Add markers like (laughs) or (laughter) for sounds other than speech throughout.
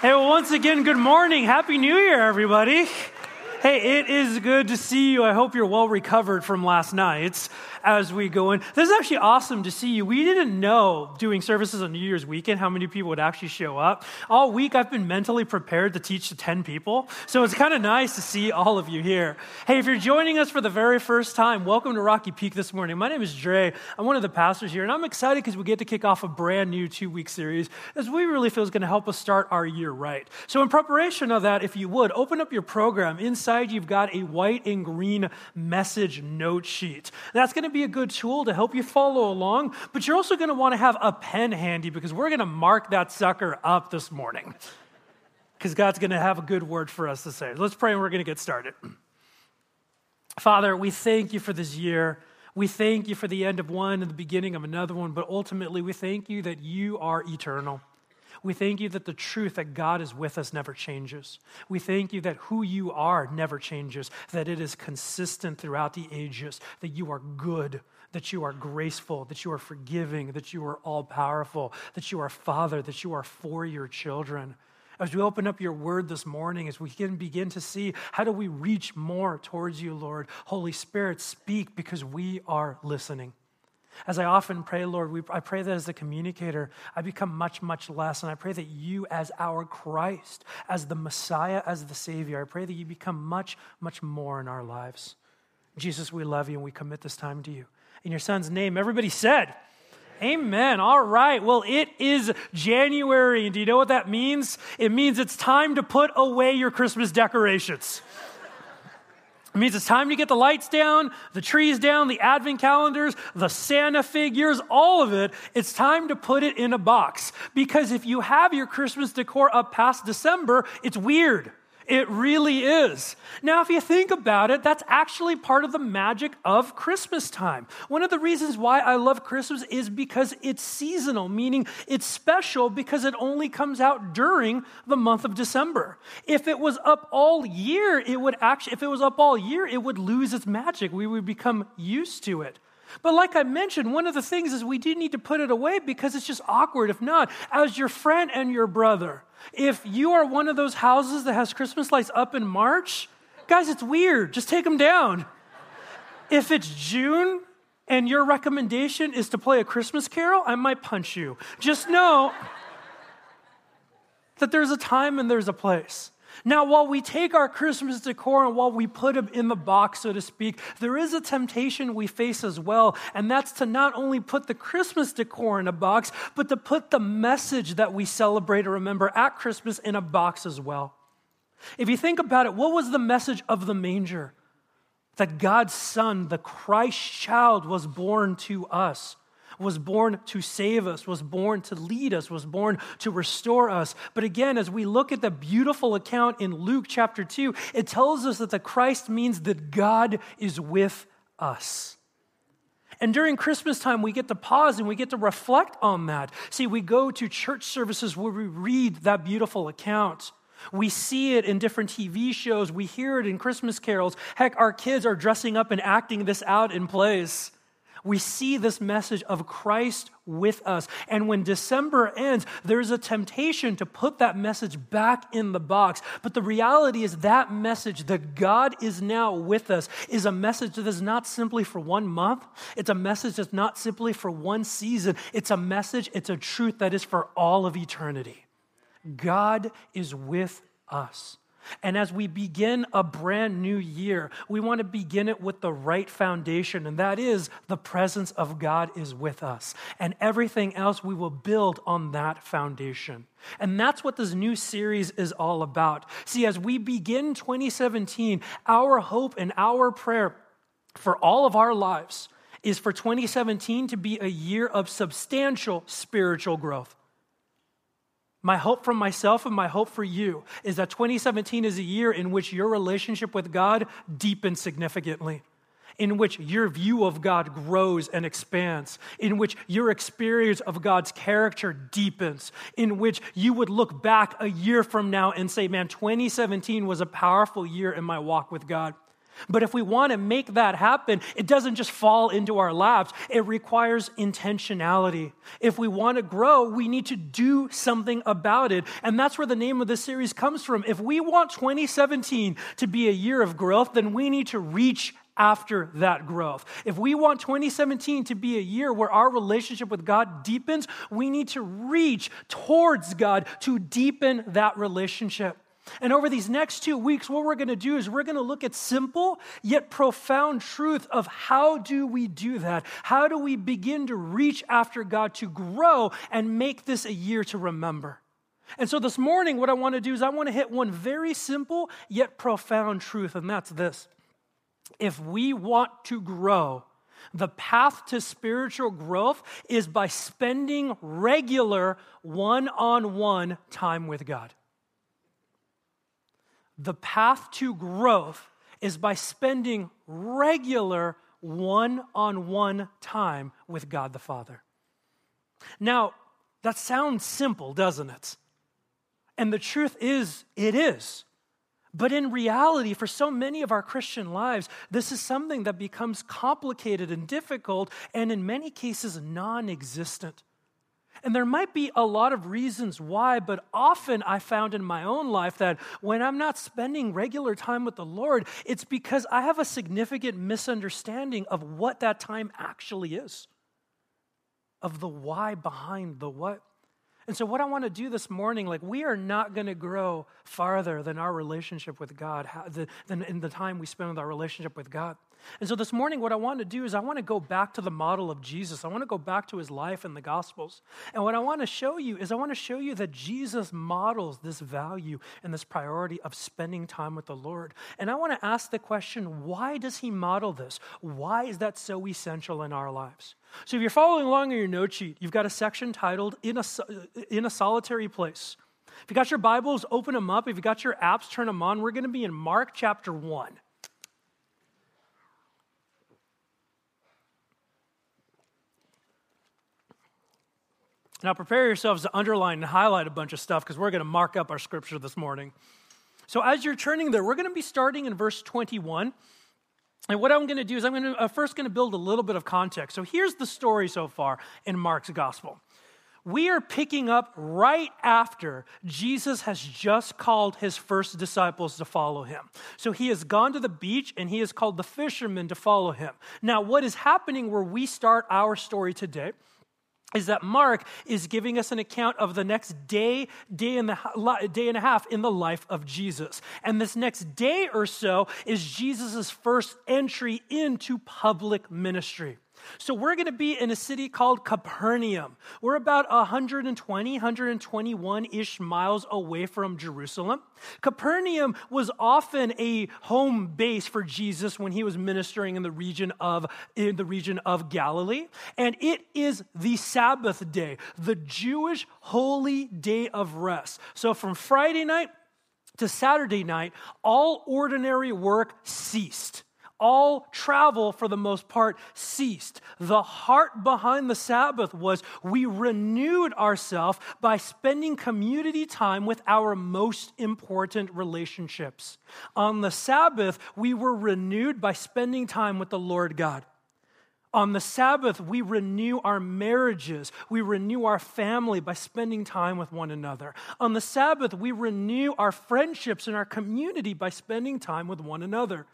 Hey, well, once again, good morning. Happy New Year, everybody. Hey, it is good to see you. I hope you're well recovered from last night as we go in. This is actually awesome to see you. We didn't know doing services on New Year's weekend how many people would actually show up. All week, I've been mentally prepared to teach to 10 people. So it's kind of nice to see all of you here. Hey, if you're joining us for the very first time, welcome to Rocky Peak this morning. My name is Dre. I'm one of the pastors here, and I'm excited because we get to kick off a brand new two week series as we really feel is going to help us start our year right. So, in preparation of that, if you would, open up your program. Inside, you've got a white and green message note sheet. That's going to be be a good tool to help you follow along, but you're also going to want to have a pen handy because we're going to mark that sucker up this morning. Because God's going to have a good word for us to say. Let's pray and we're going to get started. Father, we thank you for this year. We thank you for the end of one and the beginning of another one, but ultimately we thank you that you are eternal. We thank you that the truth that God is with us never changes. We thank you that who you are never changes, that it is consistent throughout the ages, that you are good, that you are graceful, that you are forgiving, that you are all powerful, that you are Father, that you are for your children. As we open up your word this morning, as we can begin to see how do we reach more towards you, Lord, Holy Spirit, speak because we are listening. As I often pray, Lord, we, I pray that as the communicator, I become much, much less. And I pray that you, as our Christ, as the Messiah, as the Savior, I pray that you become much, much more in our lives. Jesus, we love you and we commit this time to you. In your son's name, everybody said, Amen. All right. Well, it is January. And do you know what that means? It means it's time to put away your Christmas decorations. It means it's time to get the lights down, the trees down, the advent calendars, the Santa figures, all of it. It's time to put it in a box. Because if you have your Christmas decor up past December, it's weird. It really is. Now, if you think about it, that's actually part of the magic of Christmas time. One of the reasons why I love Christmas is because it's seasonal, meaning it's special because it only comes out during the month of December. If it was up all year, it would actually, if it was up all year, it would lose its magic. We would become used to it. But like I mentioned, one of the things is we do need to put it away because it's just awkward. If not, as your friend and your brother, if you are one of those houses that has Christmas lights up in March, guys, it's weird. Just take them down. If it's June and your recommendation is to play a Christmas carol, I might punch you. Just know that there's a time and there's a place. Now, while we take our Christmas decor and while we put them in the box, so to speak, there is a temptation we face as well, and that's to not only put the Christmas decor in a box, but to put the message that we celebrate or remember at Christmas in a box as well. If you think about it, what was the message of the manger? That God's Son, the Christ child, was born to us was born to save us, was born to lead us, was born to restore us. But again, as we look at the beautiful account in Luke chapter 2, it tells us that the Christ means that God is with us. And during Christmas time, we get to pause and we get to reflect on that. See, we go to church services where we read that beautiful account. We see it in different TV shows. We hear it in Christmas carols. Heck, our kids are dressing up and acting this out in plays we see this message of Christ with us. And when December ends, there's a temptation to put that message back in the box. But the reality is that message that God is now with us is a message that is not simply for one month. It's a message that's not simply for one season. It's a message, it's a truth that is for all of eternity. God is with us. And as we begin a brand new year, we want to begin it with the right foundation, and that is the presence of God is with us. And everything else we will build on that foundation. And that's what this new series is all about. See, as we begin 2017, our hope and our prayer for all of our lives is for 2017 to be a year of substantial spiritual growth. My hope for myself and my hope for you is that 2017 is a year in which your relationship with God deepens significantly, in which your view of God grows and expands, in which your experience of God's character deepens, in which you would look back a year from now and say, man, 2017 was a powerful year in my walk with God. But if we want to make that happen, it doesn't just fall into our laps. It requires intentionality. If we want to grow, we need to do something about it. And that's where the name of this series comes from. If we want 2017 to be a year of growth, then we need to reach after that growth. If we want 2017 to be a year where our relationship with God deepens, we need to reach towards God to deepen that relationship. And over these next two weeks, what we're going to do is we're going to look at simple yet profound truth of how do we do that? How do we begin to reach after God to grow and make this a year to remember? And so this morning, what I want to do is I want to hit one very simple yet profound truth, and that's this. If we want to grow, the path to spiritual growth is by spending regular one on one time with God the path to growth is by spending regular one on one time with God the Father. Now, that sounds simple, doesn't it? And the truth is, it is. But in reality, for so many of our Christian lives, this is something that becomes complicated and difficult, and in many cases, non existent. And there might be a lot of reasons why, but often I found in my own life that when I'm not spending regular time with the Lord, it's because I have a significant misunderstanding of what that time actually is, of the why behind the what. And so, what I want to do this morning, like, we are not going to grow farther than our relationship with God, than in the time we spend with our relationship with God. And so this morning, what I want to do is I want to go back to the model of Jesus. I want to go back to his life in the Gospels. And what I want to show you is I want to show you that Jesus models this value and this priority of spending time with the Lord. And I want to ask the question why does he model this? Why is that so essential in our lives? So if you're following along in your note sheet, you've got a section titled In a, in a Solitary Place. If you got your Bibles, open them up. If you got your apps, turn them on. We're going to be in Mark chapter 1. Now, prepare yourselves to underline and highlight a bunch of stuff because we're going to mark up our scripture this morning. So, as you're turning there, we're going to be starting in verse 21. And what I'm going to do is I'm going to first going to build a little bit of context. So, here's the story so far in Mark's gospel. We are picking up right after Jesus has just called his first disciples to follow him. So he has gone to the beach and he has called the fishermen to follow him. Now, what is happening where we start our story today is that Mark is giving us an account of the next day, day and, the, day and a half in the life of Jesus. And this next day or so is Jesus' first entry into public ministry. So we're going to be in a city called Capernaum. We're about 120, 121 ish miles away from Jerusalem. Capernaum was often a home base for Jesus when he was ministering in the region of, in the region of Galilee. And it is the Sabbath day, the Jewish holy day of rest. So from Friday night to Saturday night, all ordinary work ceased all travel, for the most part, ceased. The heart behind the Sabbath was we renewed ourselves by spending community time with our most important relationships. On the Sabbath, we were renewed by spending time with the Lord God. On the Sabbath, we renew our marriages. We renew our family by spending time with one another. On the Sabbath, we renew our friendships and our community by spending time with one another.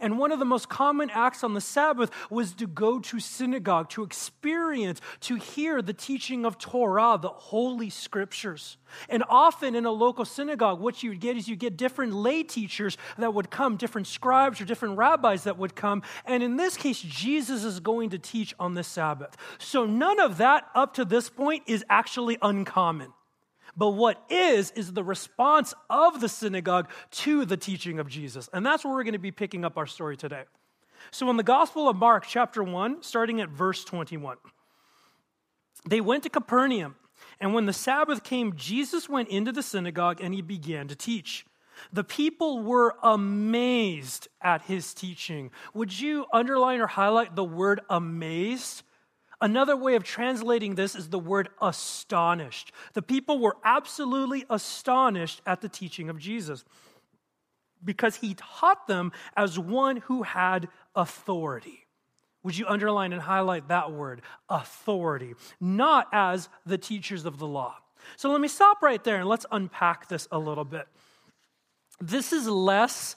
And one of the most common acts on the Sabbath was to go to synagogue, to experience, to hear the teaching of Torah, the holy scriptures. And often in a local synagogue, what you would get is you get different lay teachers that would come, different scribes or different rabbis that would come. And in this case, Jesus is going to teach on the Sabbath. So none of that up to this point is actually uncommon. But what is, is the response of the synagogue to the teaching of Jesus. And that's where we're going to be picking up our story today. So, in the Gospel of Mark, chapter 1, starting at verse 21, they went to Capernaum. And when the Sabbath came, Jesus went into the synagogue and he began to teach. The people were amazed at his teaching. Would you underline or highlight the word amazed? Another way of translating this is the word astonished. The people were absolutely astonished at the teaching of Jesus. because he taught them as one who had authority. Would you underline and highlight that word, authority, not as the teachers of the law? So let me stop right there and let's unpack this a little bit. This is less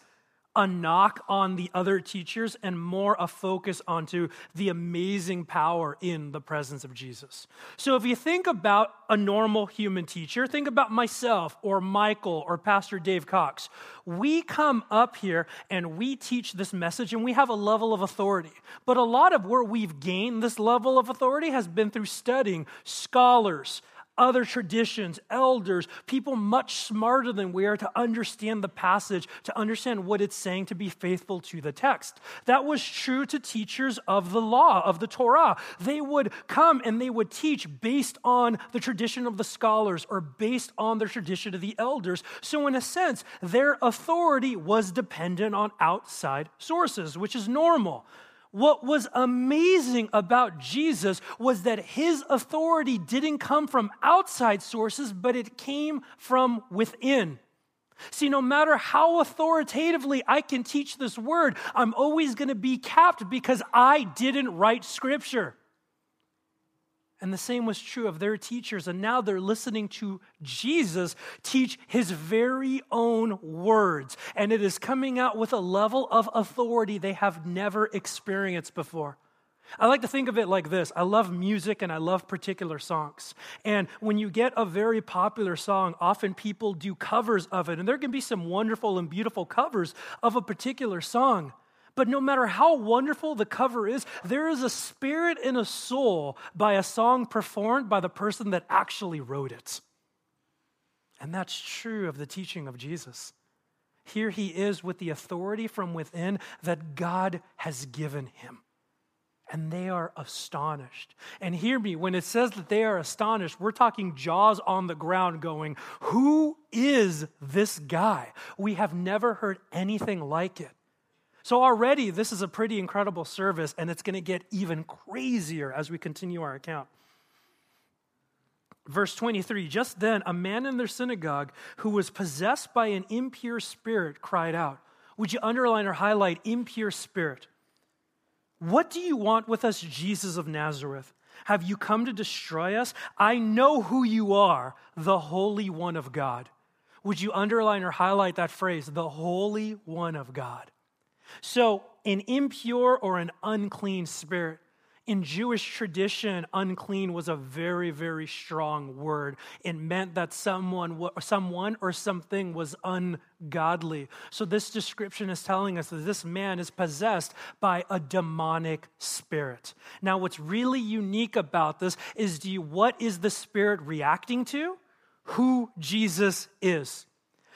a knock on the other teachers and more a focus onto the amazing power in the presence of Jesus. So if you think about a normal human teacher, think about myself or Michael or Pastor Dave Cox. We come up here and we teach this message and we have a level of authority. But a lot of where we've gained this level of authority has been through studying scholars, other traditions, elders, people much smarter than we are to understand the passage, to understand what it's saying to be faithful to the text. That was true to teachers of the law, of the Torah. They would come and they would teach based on the tradition of the scholars or based on the tradition of the elders. So, in a sense, their authority was dependent on outside sources, which is normal. What was amazing about Jesus was that his authority didn't come from outside sources, but it came from within. See, no matter how authoritatively I can teach this word, I'm always going to be capped because I didn't write scripture. And the same was true of their teachers. And now they're listening to Jesus teach his very own words. And it is coming out with a level of authority they have never experienced before. I like to think of it like this I love music and I love particular songs. And when you get a very popular song, often people do covers of it. And there can be some wonderful and beautiful covers of a particular song. But no matter how wonderful the cover is, there is a spirit and a soul by a song performed by the person that actually wrote it. And that's true of the teaching of Jesus. Here he is with the authority from within that God has given him. And they are astonished. And hear me, when it says that they are astonished, we're talking jaws on the ground going, Who is this guy? We have never heard anything like it. So, already, this is a pretty incredible service, and it's going to get even crazier as we continue our account. Verse 23 Just then, a man in their synagogue who was possessed by an impure spirit cried out. Would you underline or highlight impure spirit? What do you want with us, Jesus of Nazareth? Have you come to destroy us? I know who you are, the Holy One of God. Would you underline or highlight that phrase, the Holy One of God? So, an impure or an unclean spirit. In Jewish tradition, unclean was a very, very strong word. It meant that someone, someone or something was ungodly. So, this description is telling us that this man is possessed by a demonic spirit. Now, what's really unique about this is do you, what is the spirit reacting to? Who Jesus is.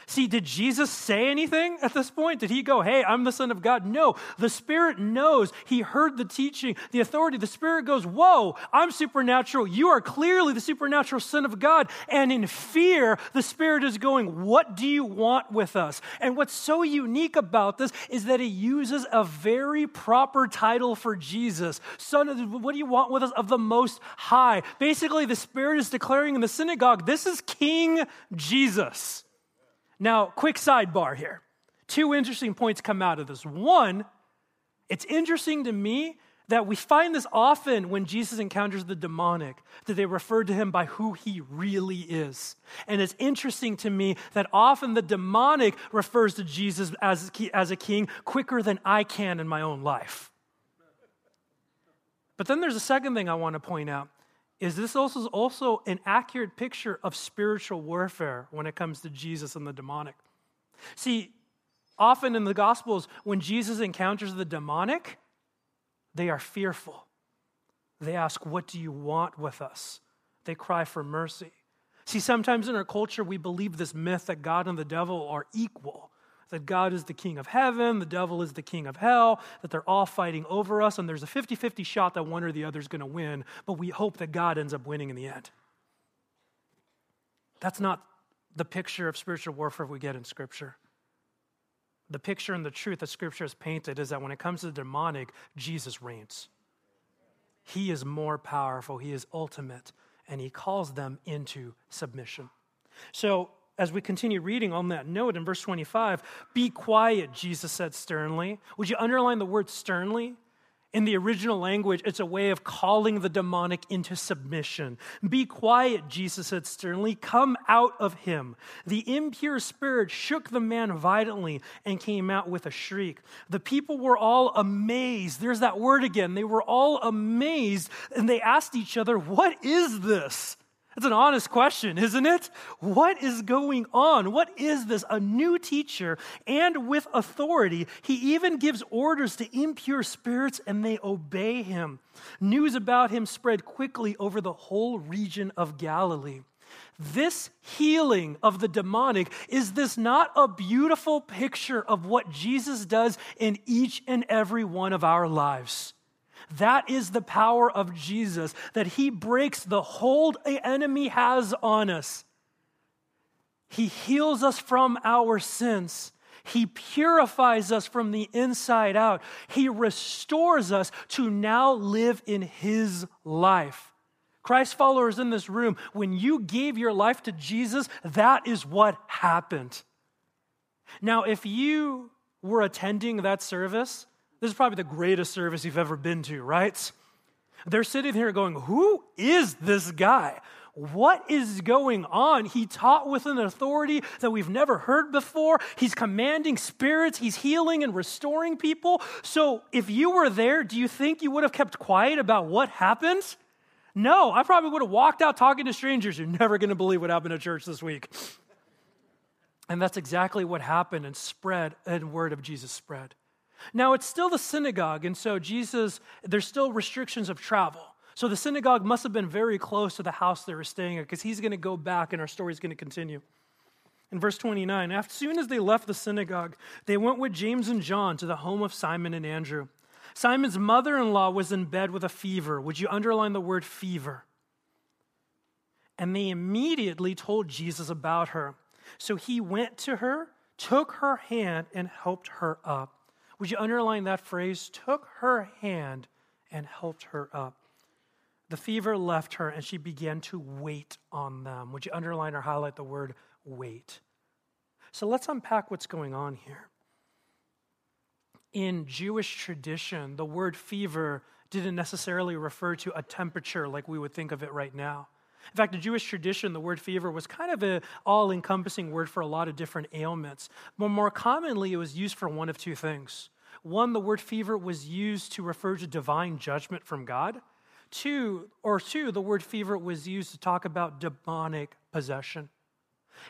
See, did Jesus say anything at this point? Did he go, hey, I'm the Son of God? No. The Spirit knows. He heard the teaching, the authority. The Spirit goes, whoa, I'm supernatural. You are clearly the supernatural Son of God. And in fear, the Spirit is going, what do you want with us? And what's so unique about this is that he uses a very proper title for Jesus. Son, of, what do you want with us of the Most High? Basically, the Spirit is declaring in the synagogue, this is King Jesus. Now, quick sidebar here. Two interesting points come out of this. One, it's interesting to me that we find this often when Jesus encounters the demonic, that they refer to him by who he really is. And it's interesting to me that often the demonic refers to Jesus as, as a king quicker than I can in my own life. But then there's a second thing I want to point out is this also also an accurate picture of spiritual warfare when it comes to Jesus and the demonic. See, often in the Gospels, when Jesus encounters the demonic, they are fearful. They ask, What do you want with us? They cry for mercy. See, sometimes in our culture, we believe this myth that God and the devil are equal that God is the king of heaven, the devil is the king of hell, that they're all fighting over us, and there's a 50 50 shot that one or the other is going to win, but we hope that God ends up winning in the end. That's not the picture of spiritual warfare we get in Scripture. The picture and the truth that Scripture has painted is that when it comes to the demonic, Jesus reigns. He is more powerful, He is ultimate, and He calls them into submission. So, as we continue reading on that note in verse 25, be quiet, Jesus said sternly. Would you underline the word sternly? In the original language, it's a way of calling the demonic into submission. Be quiet, Jesus said sternly. Come out of him. The impure spirit shook the man violently and came out with a shriek. The people were all amazed. There's that word again. They were all amazed and they asked each other, What is this? It's an honest question, isn't it? What is going on? What is this? A new teacher and with authority. He even gives orders to impure spirits and they obey him. News about him spread quickly over the whole region of Galilee. This healing of the demonic, is this not a beautiful picture of what Jesus does in each and every one of our lives? That is the power of Jesus, that he breaks the hold the enemy has on us. He heals us from our sins. He purifies us from the inside out. He restores us to now live in His life. Christ followers in this room, when you gave your life to Jesus, that is what happened. Now, if you were attending that service this is probably the greatest service you've ever been to, right? They're sitting here going, Who is this guy? What is going on? He taught with an authority that we've never heard before. He's commanding spirits, he's healing and restoring people. So, if you were there, do you think you would have kept quiet about what happened? No, I probably would have walked out talking to strangers. You're never going to believe what happened at church this week. And that's exactly what happened and spread, and word of Jesus spread. Now, it's still the synagogue, and so Jesus, there's still restrictions of travel. So the synagogue must have been very close to the house they were staying at because he's going to go back and our story is going to continue. In verse 29, as soon as they left the synagogue, they went with James and John to the home of Simon and Andrew. Simon's mother in law was in bed with a fever. Would you underline the word fever? And they immediately told Jesus about her. So he went to her, took her hand, and helped her up. Would you underline that phrase? Took her hand and helped her up. The fever left her and she began to wait on them. Would you underline or highlight the word wait? So let's unpack what's going on here. In Jewish tradition, the word fever didn't necessarily refer to a temperature like we would think of it right now. In fact, in Jewish tradition, the word fever was kind of an all encompassing word for a lot of different ailments. But more commonly, it was used for one of two things. One, the word fever was used to refer to divine judgment from God. Two, or two, the word fever was used to talk about demonic possession.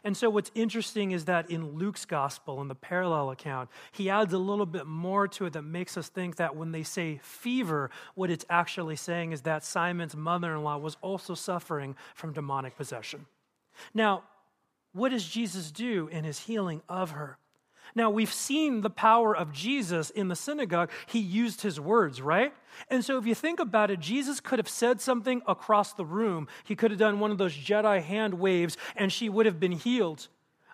And so, what's interesting is that in Luke's gospel, in the parallel account, he adds a little bit more to it that makes us think that when they say fever, what it's actually saying is that Simon's mother in law was also suffering from demonic possession. Now, what does Jesus do in his healing of her? Now, we've seen the power of Jesus in the synagogue. He used his words, right? And so, if you think about it, Jesus could have said something across the room. He could have done one of those Jedi hand waves, and she would have been healed.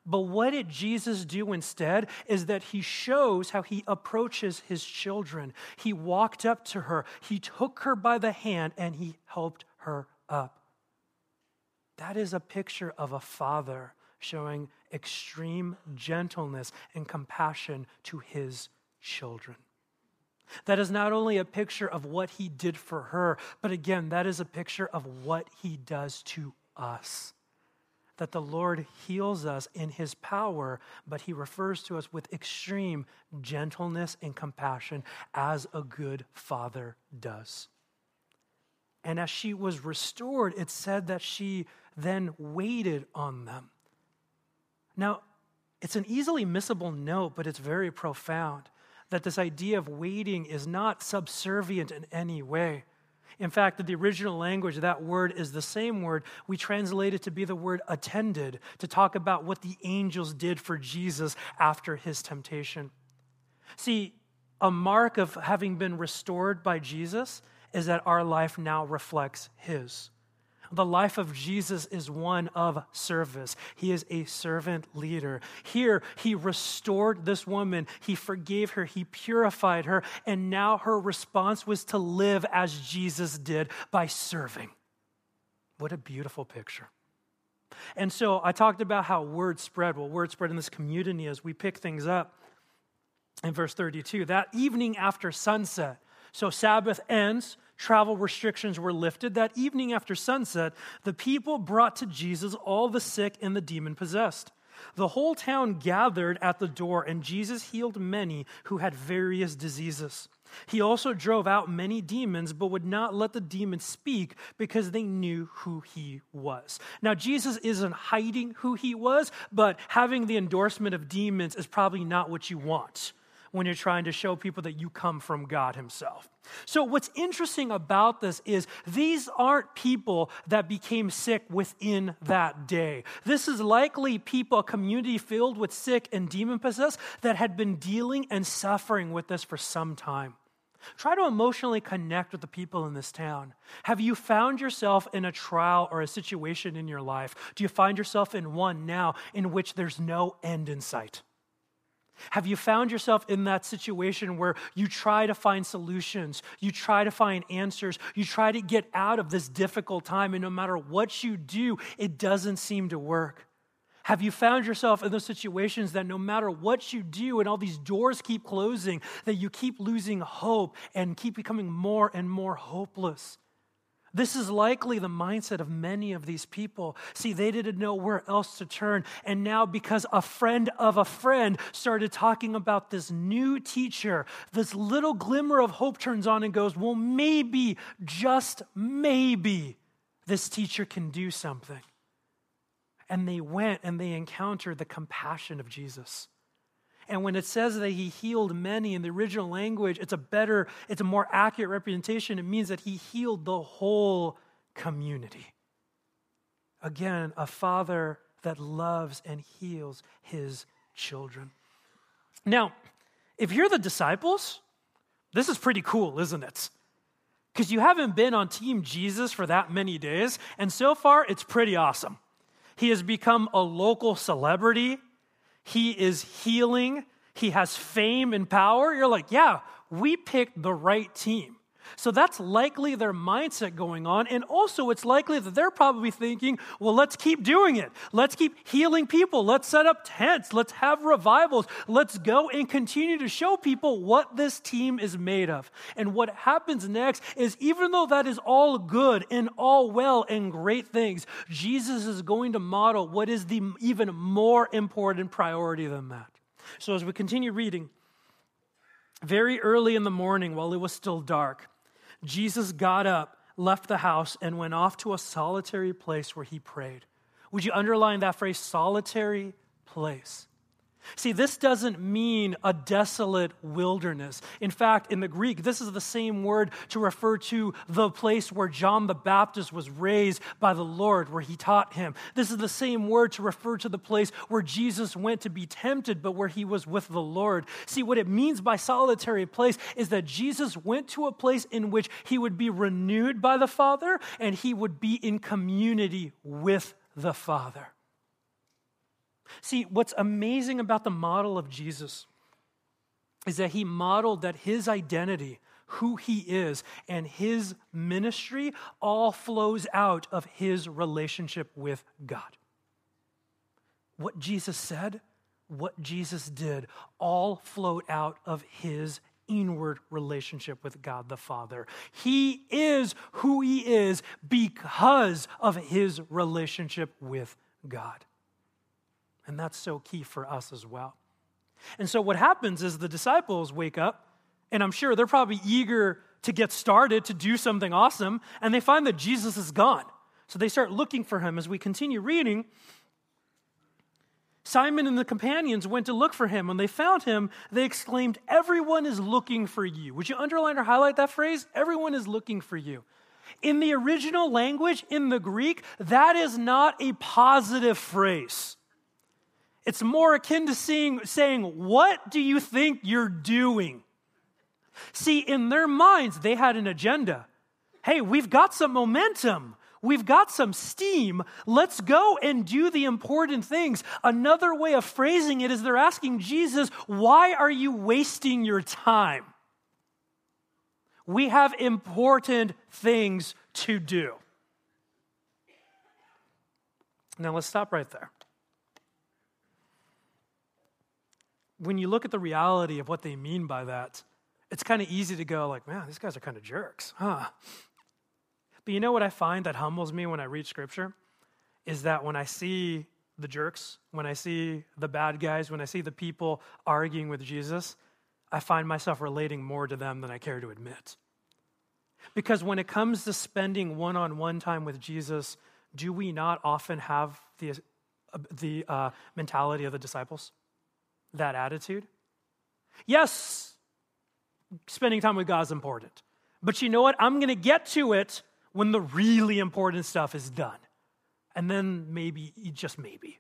But what did Jesus do instead is that he shows how he approaches his children. He walked up to her, he took her by the hand, and he helped her up. That is a picture of a father showing extreme gentleness and compassion to his children. That is not only a picture of what he did for her, but again, that is a picture of what he does to us. That the Lord heals us in his power, but he refers to us with extreme gentleness and compassion as a good father does. And as she was restored, it said that she then waited on them. Now, it's an easily missable note, but it's very profound that this idea of waiting is not subservient in any way. In fact, the original language, of that word is the same word. We translate it to be the word attended, to talk about what the angels did for Jesus after his temptation. See, a mark of having been restored by Jesus is that our life now reflects his. The life of Jesus is one of service. He is a servant leader. Here, he restored this woman, he forgave her, he purified her, and now her response was to live as Jesus did by serving. What a beautiful picture. And so I talked about how word spread. Well, word spread in this community as we pick things up in verse 32. That evening after sunset, so Sabbath ends, travel restrictions were lifted. That evening after sunset, the people brought to Jesus all the sick and the demon possessed. The whole town gathered at the door, and Jesus healed many who had various diseases. He also drove out many demons, but would not let the demons speak because they knew who he was. Now, Jesus isn't hiding who he was, but having the endorsement of demons is probably not what you want when you're trying to show people that you come from God Himself. So, what's interesting about this is these aren't people that became sick within that day. This is likely people, a community filled with sick and demon possessed that had been dealing and suffering with this for some time. Try to emotionally connect with the people in this town. Have you found yourself in a trial or a situation in your life? Do you find yourself in one now in which there's no end in sight? Have you found yourself in that situation where you try to find solutions, you try to find answers, you try to get out of this difficult time, and no matter what you do, it doesn't seem to work? Have you found yourself in those situations that no matter what you do and all these doors keep closing, that you keep losing hope and keep becoming more and more hopeless? This is likely the mindset of many of these people. See, they didn't know where else to turn. And now, because a friend of a friend started talking about this new teacher, this little glimmer of hope turns on and goes, Well, maybe, just maybe, this teacher can do something. And they went and they encountered the compassion of Jesus. And when it says that he healed many in the original language, it's a better, it's a more accurate representation. It means that he healed the whole community. Again, a father that loves and heals his children. Now, if you're the disciples, this is pretty cool, isn't it? Because you haven't been on Team Jesus for that many days, and so far it's pretty awesome. He has become a local celebrity. He is healing. He has fame and power. You're like, yeah, we picked the right team. So that's likely their mindset going on. And also, it's likely that they're probably thinking, well, let's keep doing it. Let's keep healing people. Let's set up tents. Let's have revivals. Let's go and continue to show people what this team is made of. And what happens next is, even though that is all good and all well and great things, Jesus is going to model what is the even more important priority than that. So, as we continue reading, very early in the morning, while it was still dark, Jesus got up, left the house, and went off to a solitary place where he prayed. Would you underline that phrase, solitary place? See, this doesn't mean a desolate wilderness. In fact, in the Greek, this is the same word to refer to the place where John the Baptist was raised by the Lord, where he taught him. This is the same word to refer to the place where Jesus went to be tempted, but where he was with the Lord. See, what it means by solitary place is that Jesus went to a place in which he would be renewed by the Father and he would be in community with the Father. See, what's amazing about the model of Jesus is that he modeled that his identity, who he is, and his ministry all flows out of his relationship with God. What Jesus said, what Jesus did, all flowed out of his inward relationship with God the Father. He is who he is because of his relationship with God. And that's so key for us as well. And so what happens is the disciples wake up, and I'm sure they're probably eager to get started to do something awesome, and they find that Jesus is gone. So they start looking for him. As we continue reading, Simon and the companions went to look for him. When they found him, they exclaimed, Everyone is looking for you. Would you underline or highlight that phrase? Everyone is looking for you. In the original language, in the Greek, that is not a positive phrase. It's more akin to seeing, saying, What do you think you're doing? See, in their minds, they had an agenda. Hey, we've got some momentum. We've got some steam. Let's go and do the important things. Another way of phrasing it is they're asking Jesus, Why are you wasting your time? We have important things to do. Now let's stop right there. When you look at the reality of what they mean by that, it's kind of easy to go like, man, these guys are kind of jerks, huh? But you know what I find that humbles me when I read scripture? Is that when I see the jerks, when I see the bad guys, when I see the people arguing with Jesus, I find myself relating more to them than I care to admit. Because when it comes to spending one on one time with Jesus, do we not often have the, uh, the uh, mentality of the disciples? That attitude? Yes, spending time with God is important. But you know what? I'm going to get to it when the really important stuff is done. And then maybe, just maybe.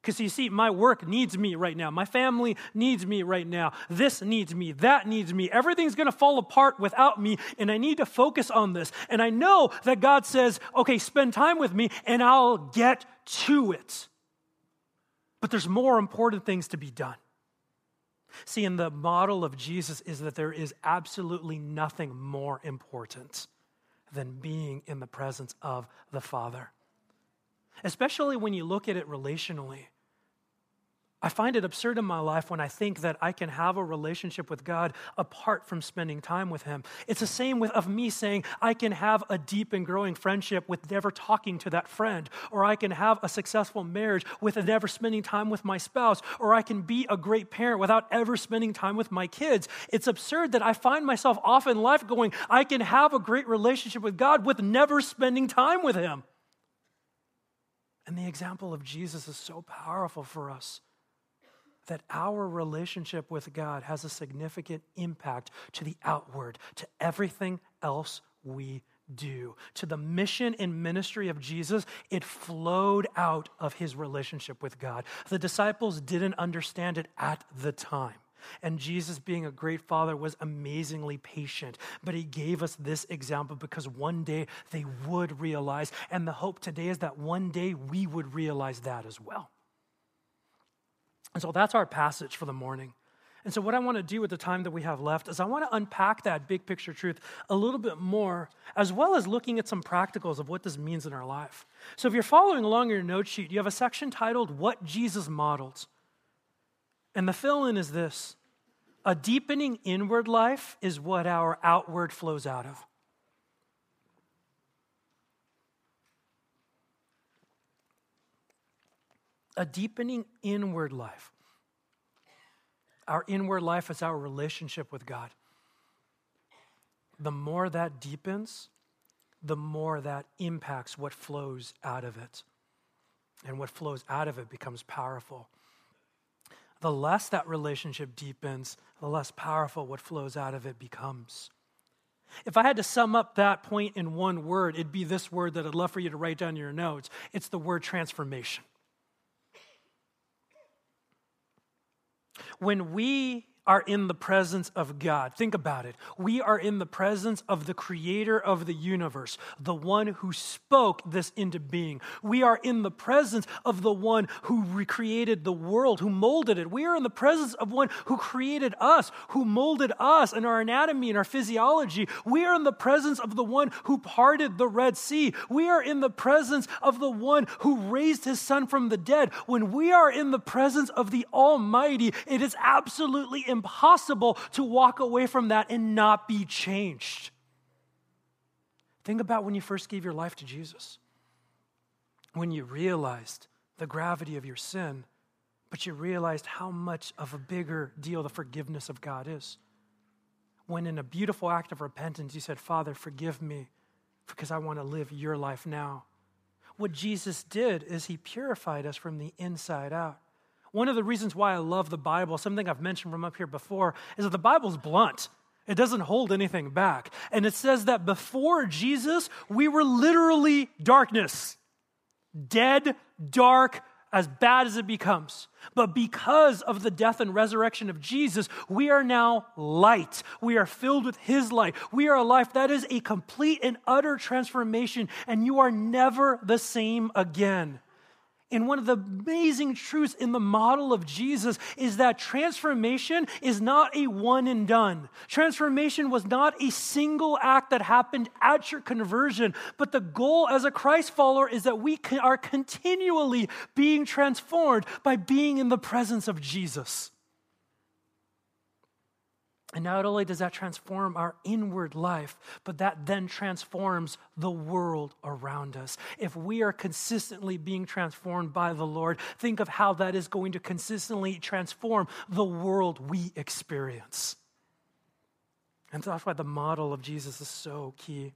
Because you see, my work needs me right now. My family needs me right now. This needs me. That needs me. Everything's going to fall apart without me, and I need to focus on this. And I know that God says, okay, spend time with me, and I'll get to it. But there's more important things to be done. See, in the model of Jesus is that there is absolutely nothing more important than being in the presence of the Father. Especially when you look at it relationally. I find it absurd in my life when I think that I can have a relationship with God apart from spending time with Him. It's the same with of me saying I can have a deep and growing friendship with never talking to that friend, or I can have a successful marriage with never spending time with my spouse, or I can be a great parent without ever spending time with my kids. It's absurd that I find myself off in life going, I can have a great relationship with God with never spending time with Him. And the example of Jesus is so powerful for us that our relationship with God has a significant impact to the outward, to everything else we do. To the mission and ministry of Jesus, it flowed out of his relationship with God. The disciples didn't understand it at the time. And Jesus, being a great father, was amazingly patient. But he gave us this example because one day they would realize. And the hope today is that one day we would realize that as well. And so that's our passage for the morning. And so, what I want to do with the time that we have left is I want to unpack that big picture truth a little bit more, as well as looking at some practicals of what this means in our life. So, if you're following along in your note sheet, you have a section titled What Jesus Modeled. And the fill in is this a deepening inward life is what our outward flows out of. A deepening inward life. Our inward life is our relationship with God. The more that deepens, the more that impacts what flows out of it. And what flows out of it becomes powerful. The less that relationship deepens, the less powerful what flows out of it becomes. If I had to sum up that point in one word, it'd be this word that I'd love for you to write down in your notes. It's the word transformation. When we are in the presence of God. Think about it. We are in the presence of the creator of the universe, the one who spoke this into being. We are in the presence of the one who recreated the world, who molded it. We are in the presence of one who created us, who molded us and our anatomy and our physiology. We are in the presence of the one who parted the Red Sea. We are in the presence of the one who raised his son from the dead. When we are in the presence of the Almighty, it is absolutely impossible to walk away from that and not be changed. Think about when you first gave your life to Jesus, when you realized the gravity of your sin, but you realized how much of a bigger deal the forgiveness of God is. When, in a beautiful act of repentance, you said, Father, forgive me because I want to live your life now. What Jesus did is he purified us from the inside out. One of the reasons why I love the Bible, something I've mentioned from up here before, is that the Bible's blunt. It doesn't hold anything back. And it says that before Jesus, we were literally darkness, dead, dark, as bad as it becomes. But because of the death and resurrection of Jesus, we are now light. We are filled with His light. We are a life that is a complete and utter transformation, and you are never the same again. And one of the amazing truths in the model of Jesus is that transformation is not a one and done. Transformation was not a single act that happened at your conversion, but the goal as a Christ follower is that we are continually being transformed by being in the presence of Jesus. And not only does that transform our inward life, but that then transforms the world around us. If we are consistently being transformed by the Lord, think of how that is going to consistently transform the world we experience. And that's why the model of Jesus is so key.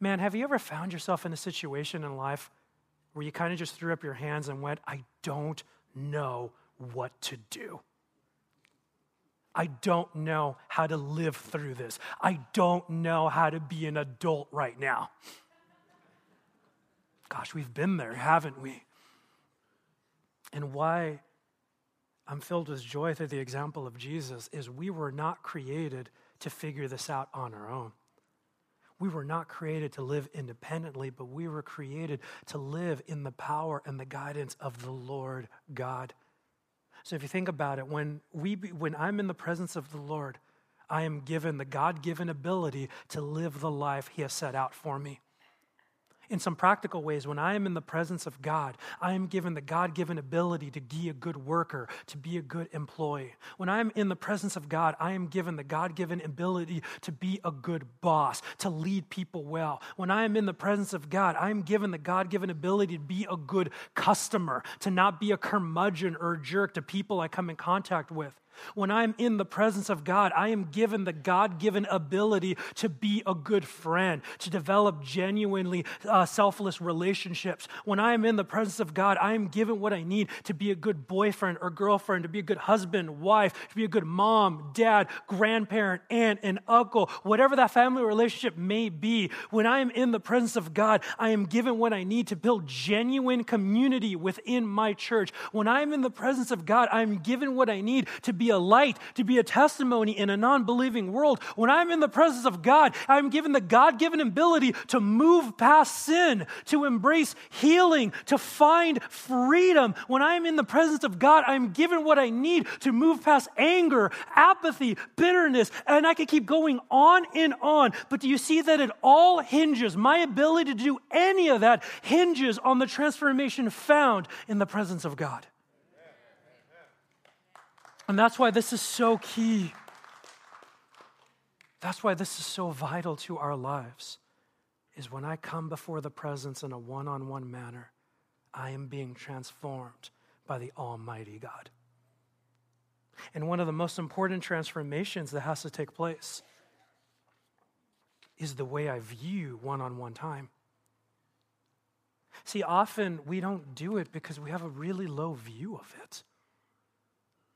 Man, have you ever found yourself in a situation in life where you kind of just threw up your hands and went, I don't know what to do? I don't know how to live through this. I don't know how to be an adult right now. Gosh, we've been there, haven't we? And why I'm filled with joy through the example of Jesus is we were not created to figure this out on our own. We were not created to live independently, but we were created to live in the power and the guidance of the Lord God. So if you think about it, when, we, when I'm in the presence of the Lord, I am given the God given ability to live the life He has set out for me in some practical ways, when I am in the presence of God, I am given the God given ability to be a good worker, to be a good employee. When I am in the presence of God, I am given the God given ability to be a good boss, to lead people well. When I am in the presence of God, I am given the God given ability to be a good customer, to not be a curmudgeon or a jerk to people I come in contact with. When I'm in the presence of God, I am given the God given ability to be a good friend, to develop genuinely uh, selfless relationships. When I am in the presence of God, I am given what I need to be a good boyfriend or girlfriend, to be a good husband, wife, to be a good mom, dad, grandparent, aunt, and uncle, whatever that family relationship may be. When I am in the presence of God, I am given what I need to build genuine community within my church. When I am in the presence of God, I am given what I need to be a light, to be a testimony in a non believing world. When I'm in the presence of God, I'm given the God given ability to move past sin, to embrace healing, to find freedom. When I'm in the presence of God, I'm given what I need to move past anger, apathy, bitterness, and I could keep going on and on. But do you see that it all hinges, my ability to do any of that hinges on the transformation found in the presence of God? And that's why this is so key. That's why this is so vital to our lives. Is when I come before the presence in a one on one manner, I am being transformed by the Almighty God. And one of the most important transformations that has to take place is the way I view one on one time. See, often we don't do it because we have a really low view of it.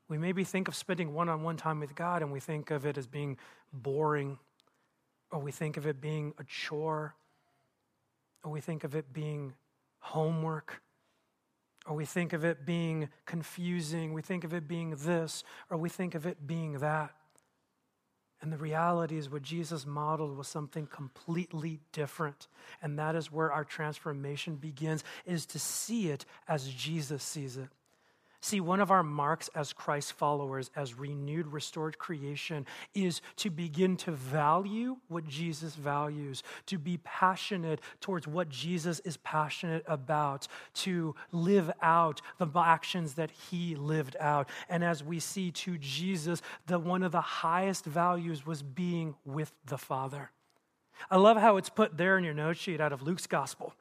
We maybe think of spending one on one time with God and we think of it as being boring, or we think of it being a chore, or we think of it being homework, or we think of it being confusing, we think of it being this, or we think of it being that. And the reality is, what Jesus modeled was something completely different. And that is where our transformation begins, is to see it as Jesus sees it. See, one of our marks as Christ followers, as renewed, restored creation, is to begin to value what Jesus values, to be passionate towards what Jesus is passionate about, to live out the actions that he lived out. And as we see to Jesus, the one of the highest values was being with the Father. I love how it's put there in your note sheet out of Luke's gospel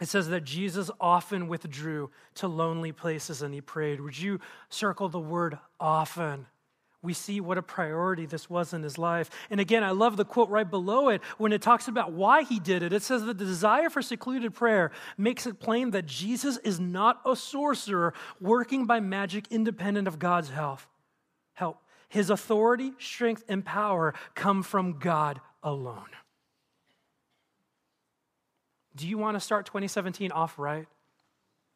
it says that Jesus often withdrew to lonely places and he prayed. Would you circle the word often? We see what a priority this was in his life. And again, I love the quote right below it when it talks about why he did it. It says that the desire for secluded prayer makes it plain that Jesus is not a sorcerer working by magic independent of God's help. Help. His authority, strength, and power come from God alone. Do you want to start 2017 off right?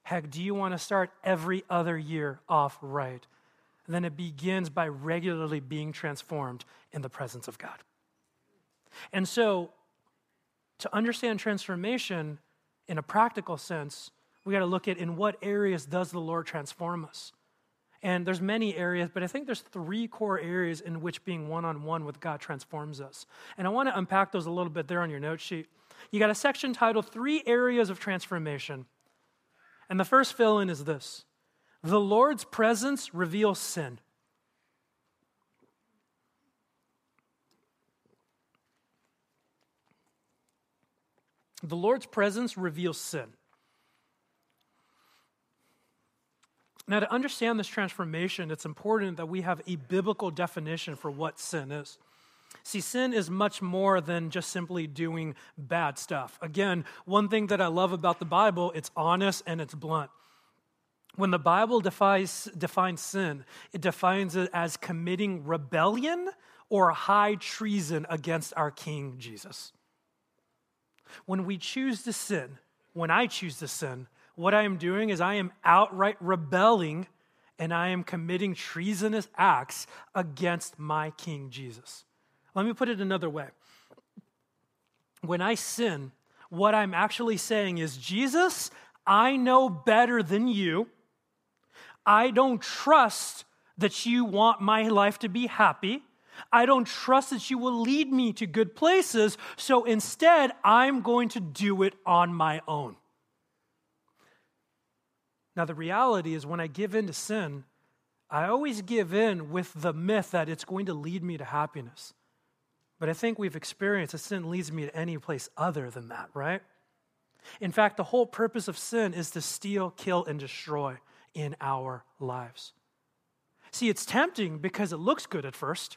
Heck, do you want to start every other year off right? then it begins by regularly being transformed in the presence of God. And so, to understand transformation in a practical sense, We got to look at in what areas does the Lord transform us? And there's many areas, but I think there's three core areas in which being one-on-one with God transforms us. And I want to unpack those a little bit there on your note sheet. You got a section titled Three Areas of Transformation. And the first fill in is this The Lord's presence reveals sin. The Lord's presence reveals sin. Now, to understand this transformation, it's important that we have a biblical definition for what sin is. See, sin is much more than just simply doing bad stuff. Again, one thing that I love about the Bible, it's honest and it's blunt. When the Bible defines, defines sin, it defines it as committing rebellion or high treason against our King Jesus. When we choose to sin, when I choose to sin, what I am doing is I am outright rebelling and I am committing treasonous acts against my King Jesus. Let me put it another way. When I sin, what I'm actually saying is, Jesus, I know better than you. I don't trust that you want my life to be happy. I don't trust that you will lead me to good places. So instead, I'm going to do it on my own. Now, the reality is when I give in to sin, I always give in with the myth that it's going to lead me to happiness. But I think we've experienced that sin leads me to any place other than that, right? In fact, the whole purpose of sin is to steal, kill, and destroy in our lives. See, it's tempting because it looks good at first.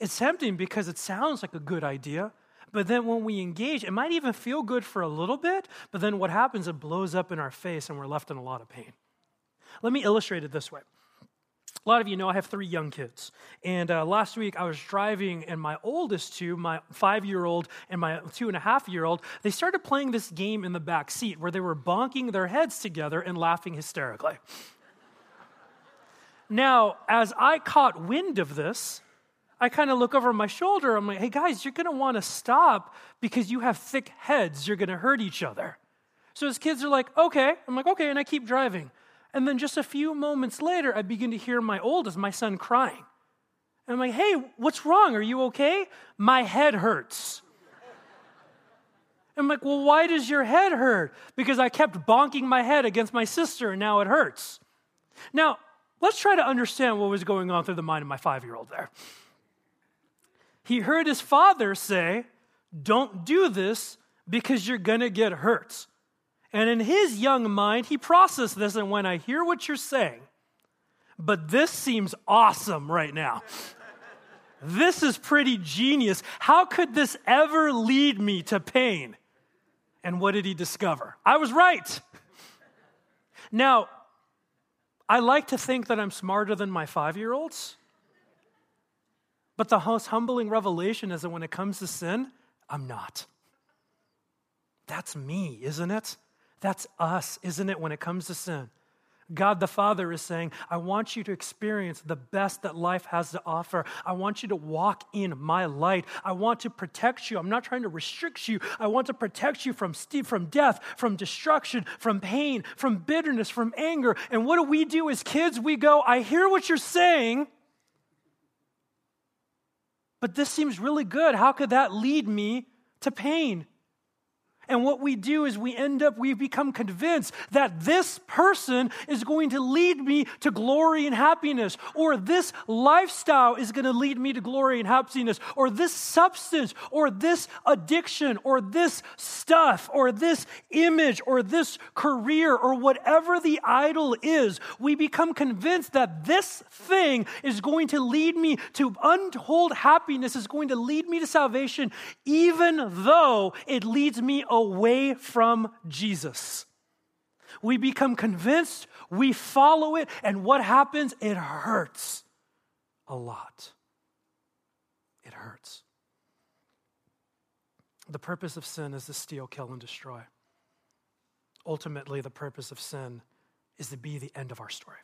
It's tempting because it sounds like a good idea. But then when we engage, it might even feel good for a little bit, but then what happens, it blows up in our face and we're left in a lot of pain. Let me illustrate it this way. A lot of you know I have three young kids. And uh, last week I was driving, and my oldest two, my five year old and my two and a half year old, they started playing this game in the back seat where they were bonking their heads together and laughing hysterically. now, as I caught wind of this, I kind of look over my shoulder. I'm like, hey guys, you're going to want to stop because you have thick heads. You're going to hurt each other. So his kids are like, okay. I'm like, okay. And I keep driving. And then just a few moments later, I begin to hear my oldest, my son, crying. And I'm like, hey, what's wrong? Are you okay? My head hurts. I'm like, well, why does your head hurt? Because I kept bonking my head against my sister and now it hurts. Now, let's try to understand what was going on through the mind of my five year old there he heard his father say, Don't do this because you're going to get hurt. And in his young mind, he processed this and when I hear what you're saying, but this seems awesome right now. this is pretty genius. How could this ever lead me to pain? And what did he discover? I was right. Now, I like to think that I'm smarter than my five year olds. But the most humbling revelation is that when it comes to sin, I'm not. That's me, isn't it? That's us, isn't it, when it comes to sin? God the Father is saying, I want you to experience the best that life has to offer. I want you to walk in my light. I want to protect you. I'm not trying to restrict you. I want to protect you from, from death, from destruction, from pain, from bitterness, from anger. And what do we do as kids? We go, I hear what you're saying, but this seems really good. How could that lead me to pain? And what we do is we end up, we become convinced that this person is going to lead me to glory and happiness, or this lifestyle is going to lead me to glory and happiness, or this substance, or this addiction, or this stuff, or this image, or this career, or whatever the idol is. We become convinced that this thing is going to lead me to untold happiness, is going to lead me to salvation, even though it leads me away from Jesus. We become convinced, we follow it, and what happens? It hurts a lot. It hurts. The purpose of sin is to steal, kill, and destroy. Ultimately, the purpose of sin is to be the end of our story.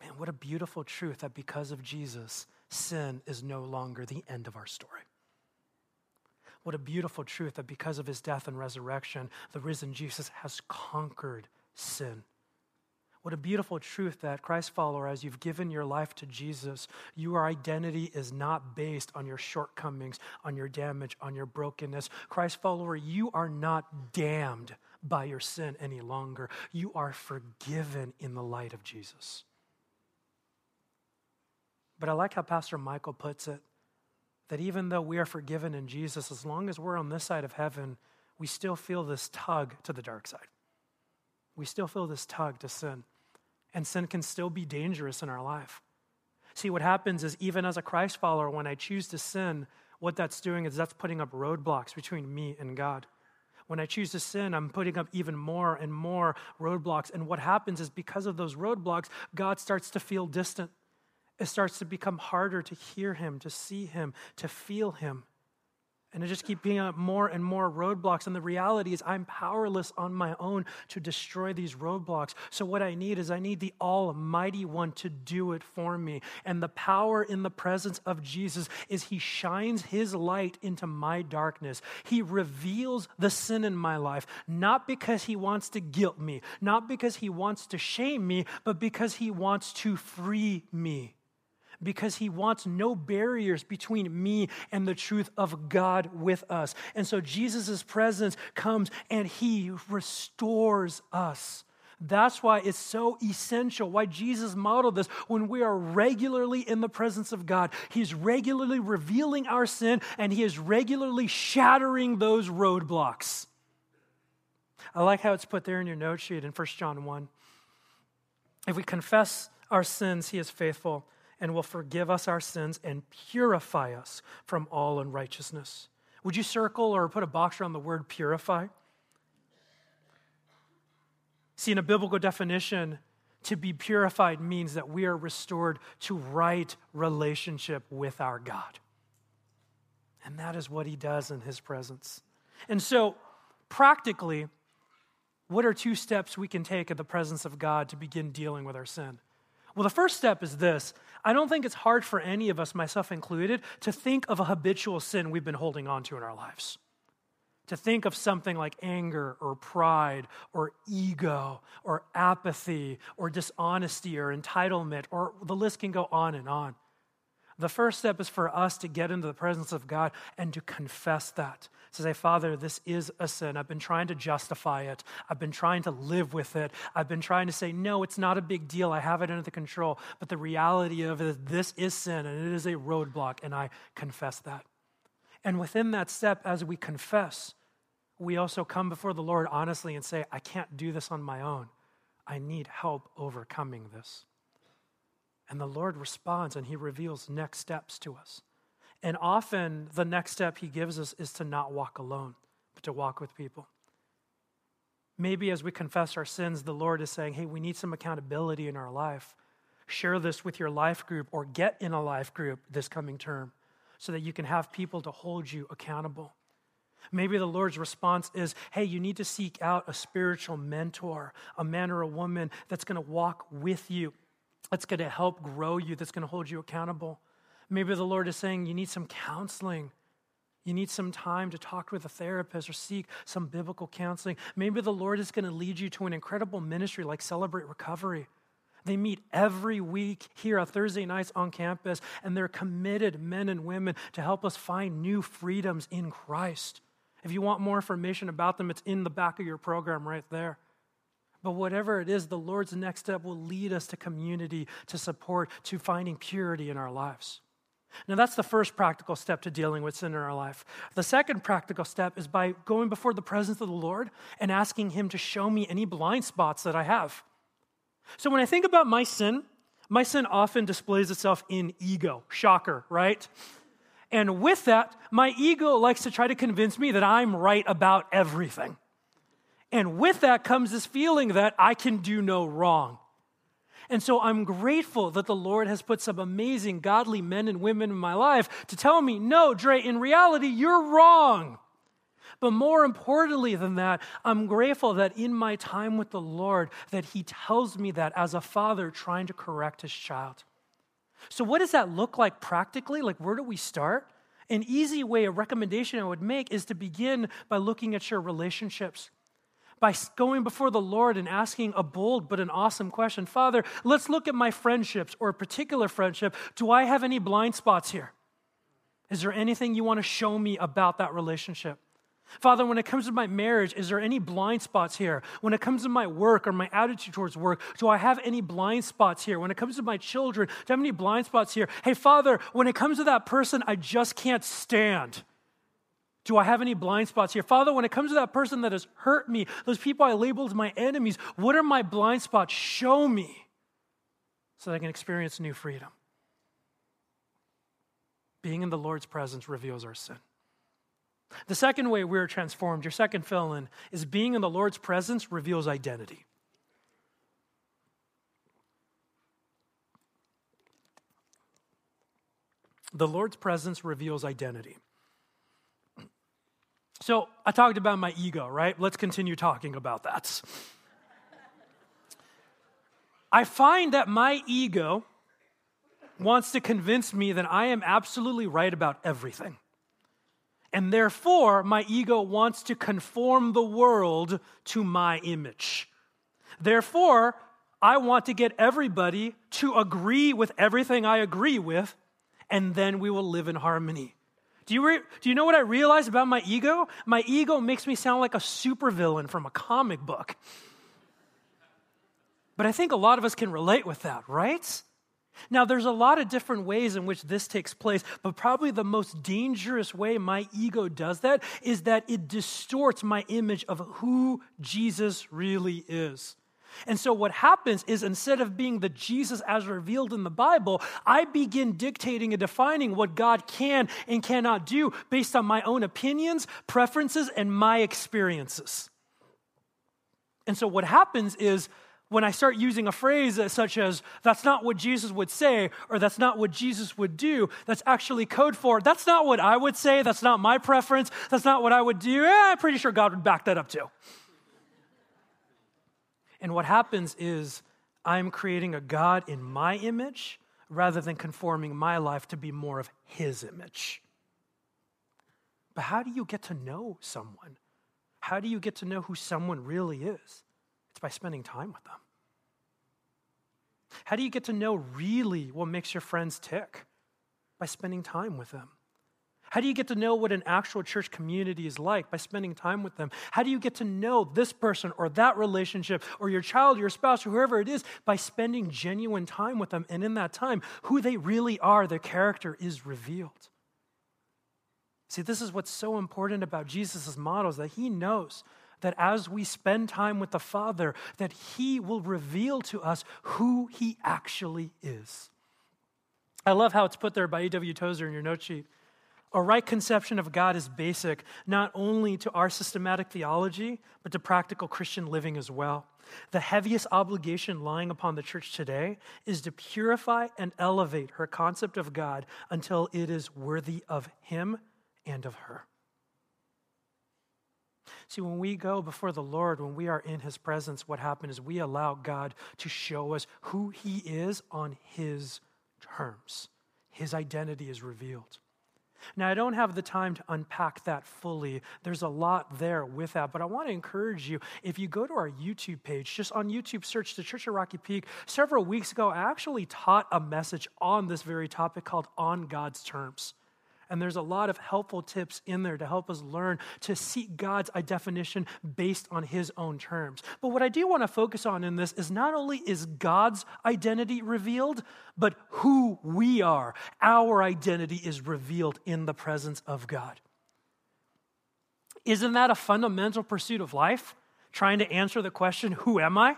Man, what a beautiful truth that because of Jesus, sin is no longer the end of our story. What a beautiful truth that because of his death and resurrection, the risen Jesus has conquered sin. What a beautiful truth that, Christ follower, as you've given your life to Jesus, your identity is not based on your shortcomings, on your damage, on your brokenness. Christ follower, you are not damned by your sin any longer. You are forgiven in the light of Jesus. But I like how Pastor Michael puts it that even though we are forgiven in Jesus, as long as we're on this side of heaven, we still feel this tug to the dark side. We still feel this tug to sin and sin can still be dangerous in our life. See, what happens is, even as a Christ follower, when I choose to sin, what that's doing is that's putting up roadblocks between me and God. When I choose to sin, I'm putting up even more and more roadblocks. And what happens is, because of those roadblocks, God starts to feel distant. It starts to become harder to hear Him, to see Him, to feel Him. And it just keep being up more and more roadblocks. And the reality is, I'm powerless on my own to destroy these roadblocks. So, what I need is, I need the Almighty One to do it for me. And the power in the presence of Jesus is He shines His light into my darkness. He reveals the sin in my life, not because He wants to guilt me, not because He wants to shame me, but because He wants to free me because he wants no barriers between me and the truth of God with us. And so Jesus' presence comes and he restores us. That's why it's so essential, why Jesus modeled this. When we are regularly in the presence of God, He's regularly revealing our sin and He is regularly shattering those roadblocks. I like how it's put there in your note sheet in 1 John 1. If we confess our sins, He is faithful and will forgive us our sins and purify us from all unrighteousness. Would you circle or put a box around the word purify? See, in a biblical definition, to be purified means that we are restored to right relationship with our God. And that is what he does in his presence. And so, practically, what are two steps we can take in the presence of God to begin dealing with our sin? Well, the first step is this I don't think it's hard for any of us, myself included, to think of a habitual sin we've been holding on to in our lives. To think of something like anger or pride or ego or apathy or dishonesty or entitlement, or the list can go on and on. The first step is for us to get into the presence of God and to confess that. To say, Father, this is a sin. I've been trying to justify it. I've been trying to live with it. I've been trying to say, no, it's not a big deal. I have it under the control. But the reality of it is, this is sin and it is a roadblock, and I confess that. And within that step, as we confess, we also come before the Lord honestly and say, I can't do this on my own. I need help overcoming this. And the Lord responds and he reveals next steps to us. And often the next step he gives us is to not walk alone, but to walk with people. Maybe as we confess our sins, the Lord is saying, hey, we need some accountability in our life. Share this with your life group or get in a life group this coming term so that you can have people to hold you accountable. Maybe the Lord's response is, hey, you need to seek out a spiritual mentor, a man or a woman that's going to walk with you that's going to help grow you, that's going to hold you accountable. Maybe the Lord is saying you need some counseling. You need some time to talk with a therapist or seek some biblical counseling. Maybe the Lord is going to lead you to an incredible ministry like Celebrate Recovery. They meet every week here on Thursday nights on campus, and they're committed men and women to help us find new freedoms in Christ. If you want more information about them, it's in the back of your program right there. But whatever it is, the Lord's next step will lead us to community, to support, to finding purity in our lives. Now, that's the first practical step to dealing with sin in our life. The second practical step is by going before the presence of the Lord and asking Him to show me any blind spots that I have. So, when I think about my sin, my sin often displays itself in ego. Shocker, right? And with that, my ego likes to try to convince me that I'm right about everything. And with that comes this feeling that I can do no wrong. And so I'm grateful that the Lord has put some amazing godly men and women in my life to tell me, no, Dre, in reality, you're wrong. But more importantly than that, I'm grateful that in my time with the Lord that he tells me that as a father trying to correct his child. So what does that look like practically? Like where do we start? An easy way, a recommendation I would make is to begin by looking at your relationships by going before the Lord and asking a bold but an awesome question Father, let's look at my friendships or a particular friendship. Do I have any blind spots here? Is there anything you want to show me about that relationship? Father, when it comes to my marriage, is there any blind spots here? When it comes to my work or my attitude towards work, do I have any blind spots here? When it comes to my children, do I have any blind spots here? Hey, Father, when it comes to that person I just can't stand, do I have any blind spots here? Father, when it comes to that person that has hurt me, those people I labeled my enemies, what are my blind spots? Show me so that I can experience new freedom. Being in the Lord's presence reveals our sin. The second way we're transformed, your second fill in, is being in the Lord's presence reveals identity. The Lord's presence reveals identity. So I talked about my ego, right? Let's continue talking about that. I find that my ego wants to convince me that I am absolutely right about everything. And therefore, my ego wants to conform the world to my image. Therefore, I want to get everybody to agree with everything I agree with, and then we will live in harmony. Do you, re- do you know what I realized about my ego? My ego makes me sound like a supervillain from a comic book. But I think a lot of us can relate with that, right? Now, there's a lot of different ways in which this takes place, but probably the most dangerous way my ego does that is that it distorts my image of who Jesus really is. And so, what happens is instead of being the Jesus as revealed in the Bible, I begin dictating and defining what God can and cannot do based on my own opinions, preferences, and my experiences. And so, what happens is when I start using a phrase such as, that's not what Jesus would say, or that's not what Jesus would do, that's actually code for, that's not what I would say, that's not my preference, that's not what I would do, eh, I'm pretty sure God would back that up too. And what happens is I'm creating a God in my image rather than conforming my life to be more of His image. But how do you get to know someone? How do you get to know who someone really is? It's by spending time with them. How do you get to know really what makes your friends tick? By spending time with them. How do you get to know what an actual church community is like? By spending time with them. How do you get to know this person or that relationship or your child, your spouse, or whoever it is? By spending genuine time with them. And in that time, who they really are, their character is revealed. See, this is what's so important about Jesus' models that he knows that as we spend time with the Father, that He will reveal to us who He actually is. I love how it's put there by A.W. Tozer in your note sheet. A right conception of God is basic not only to our systematic theology, but to practical Christian living as well. The heaviest obligation lying upon the church today is to purify and elevate her concept of God until it is worthy of Him and of her. See, when we go before the Lord, when we are in His presence, what happens is we allow God to show us who He is on His terms. His identity is revealed. Now, I don't have the time to unpack that fully. There's a lot there with that, but I want to encourage you if you go to our YouTube page, just on YouTube, search the Church of Rocky Peak. Several weeks ago, I actually taught a message on this very topic called On God's Terms. And there's a lot of helpful tips in there to help us learn to seek God's definition based on his own terms. But what I do want to focus on in this is not only is God's identity revealed, but who we are. Our identity is revealed in the presence of God. Isn't that a fundamental pursuit of life? Trying to answer the question, Who am I?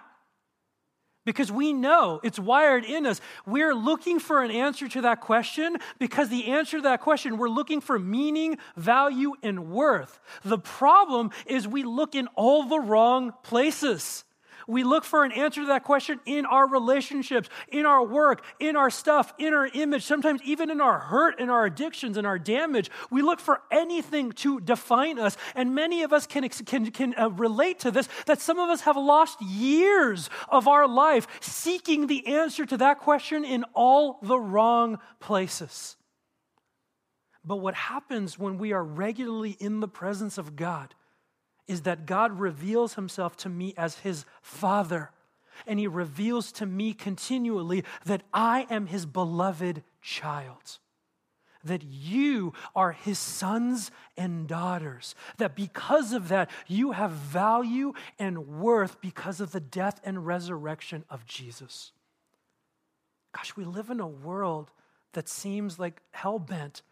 Because we know it's wired in us. We're looking for an answer to that question because the answer to that question, we're looking for meaning, value, and worth. The problem is we look in all the wrong places. We look for an answer to that question in our relationships, in our work, in our stuff, in our image, sometimes even in our hurt and our addictions and our damage. We look for anything to define us. And many of us can, can, can uh, relate to this that some of us have lost years of our life seeking the answer to that question in all the wrong places. But what happens when we are regularly in the presence of God is that God reveals himself to me as his father. And he reveals to me continually that I am his beloved child. That you are his sons and daughters. That because of that, you have value and worth because of the death and resurrection of Jesus. Gosh, we live in a world that seems like hell bent